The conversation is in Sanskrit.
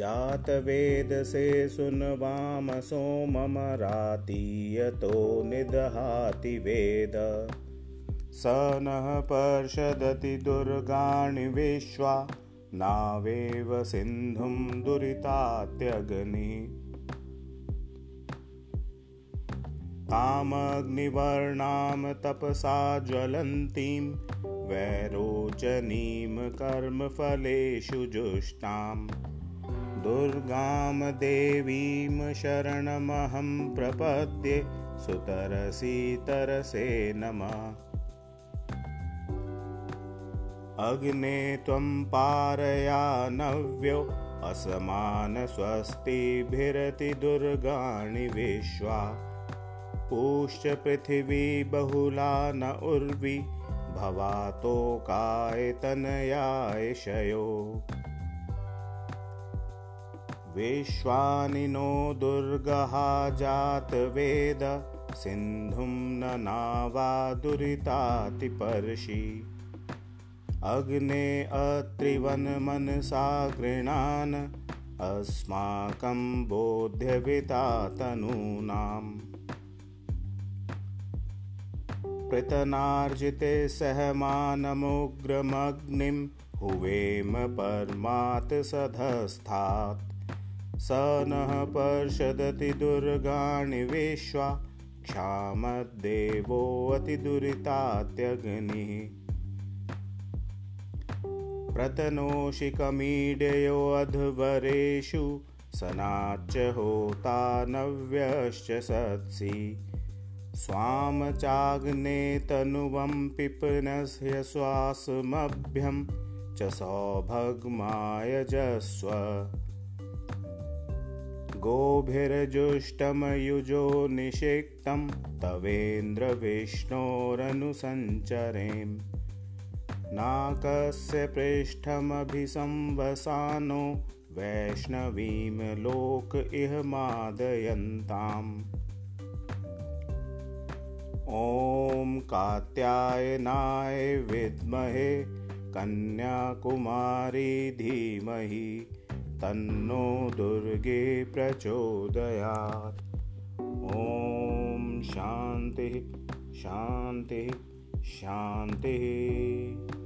जातवेदसे सुनवाम सोममरातीयतो निदहाति वेद। स नः पर्षदति दुर्गाणि विश्वा नावेव सिन्धुं दुरितात्यग्निः। तामग्निवर्णां तपसा ज्वलन्तीं वैरोचनीं कर्मफलेषु जुष्टाम् दुर्गां देवीं शरणमहं प्रपद्ये सुतरसीतरसे नमः। अग्ने त्वं पारयानव्यो असमानस्वस्तिभिरति दुर्गाणि विश्वा। पूश्च पृथिवी बहुला न उर्वि भवातोकायतनयायशयो विश्वानि नो दुर्गः जातवेद सिन्धुं न नावा दुरितातिपर्षि अग्ने अत्रिवन्मनसा गृणान् अस्माकं बोध्यविता तनूनाम् पृतनार्जिते सहमानमुग्रमग्निं हुवेम परमात् सधस्थात् स नः पर्षदति दुर्गाणि विश्वा क्षामद्देवोऽतिदुरितात्यग्निः प्रतनोषिकमीडयोऽध्वरेषु सनाच्च होता नव्यश्च सत्सि। स्वां चाग्ने तनुवं पिपनस्य श्वासमभ्यं च सौभग्मायजस्व गोभिर्जुष्टमयुजो निषिक्तं तवेन्द्रविष्णोरनुसञ्चरेम्। नाकस्य पृष्ठमभिसंवसानो वैष्णवीं लोक इह मादयन्ताम्। ॐ कात्यायनाय विद्महे कन्याकुमारी धीमहि तन्नो दुर्गे प्रचोदयात्। ॐ शान्तिः शान्तिः शान्तिः।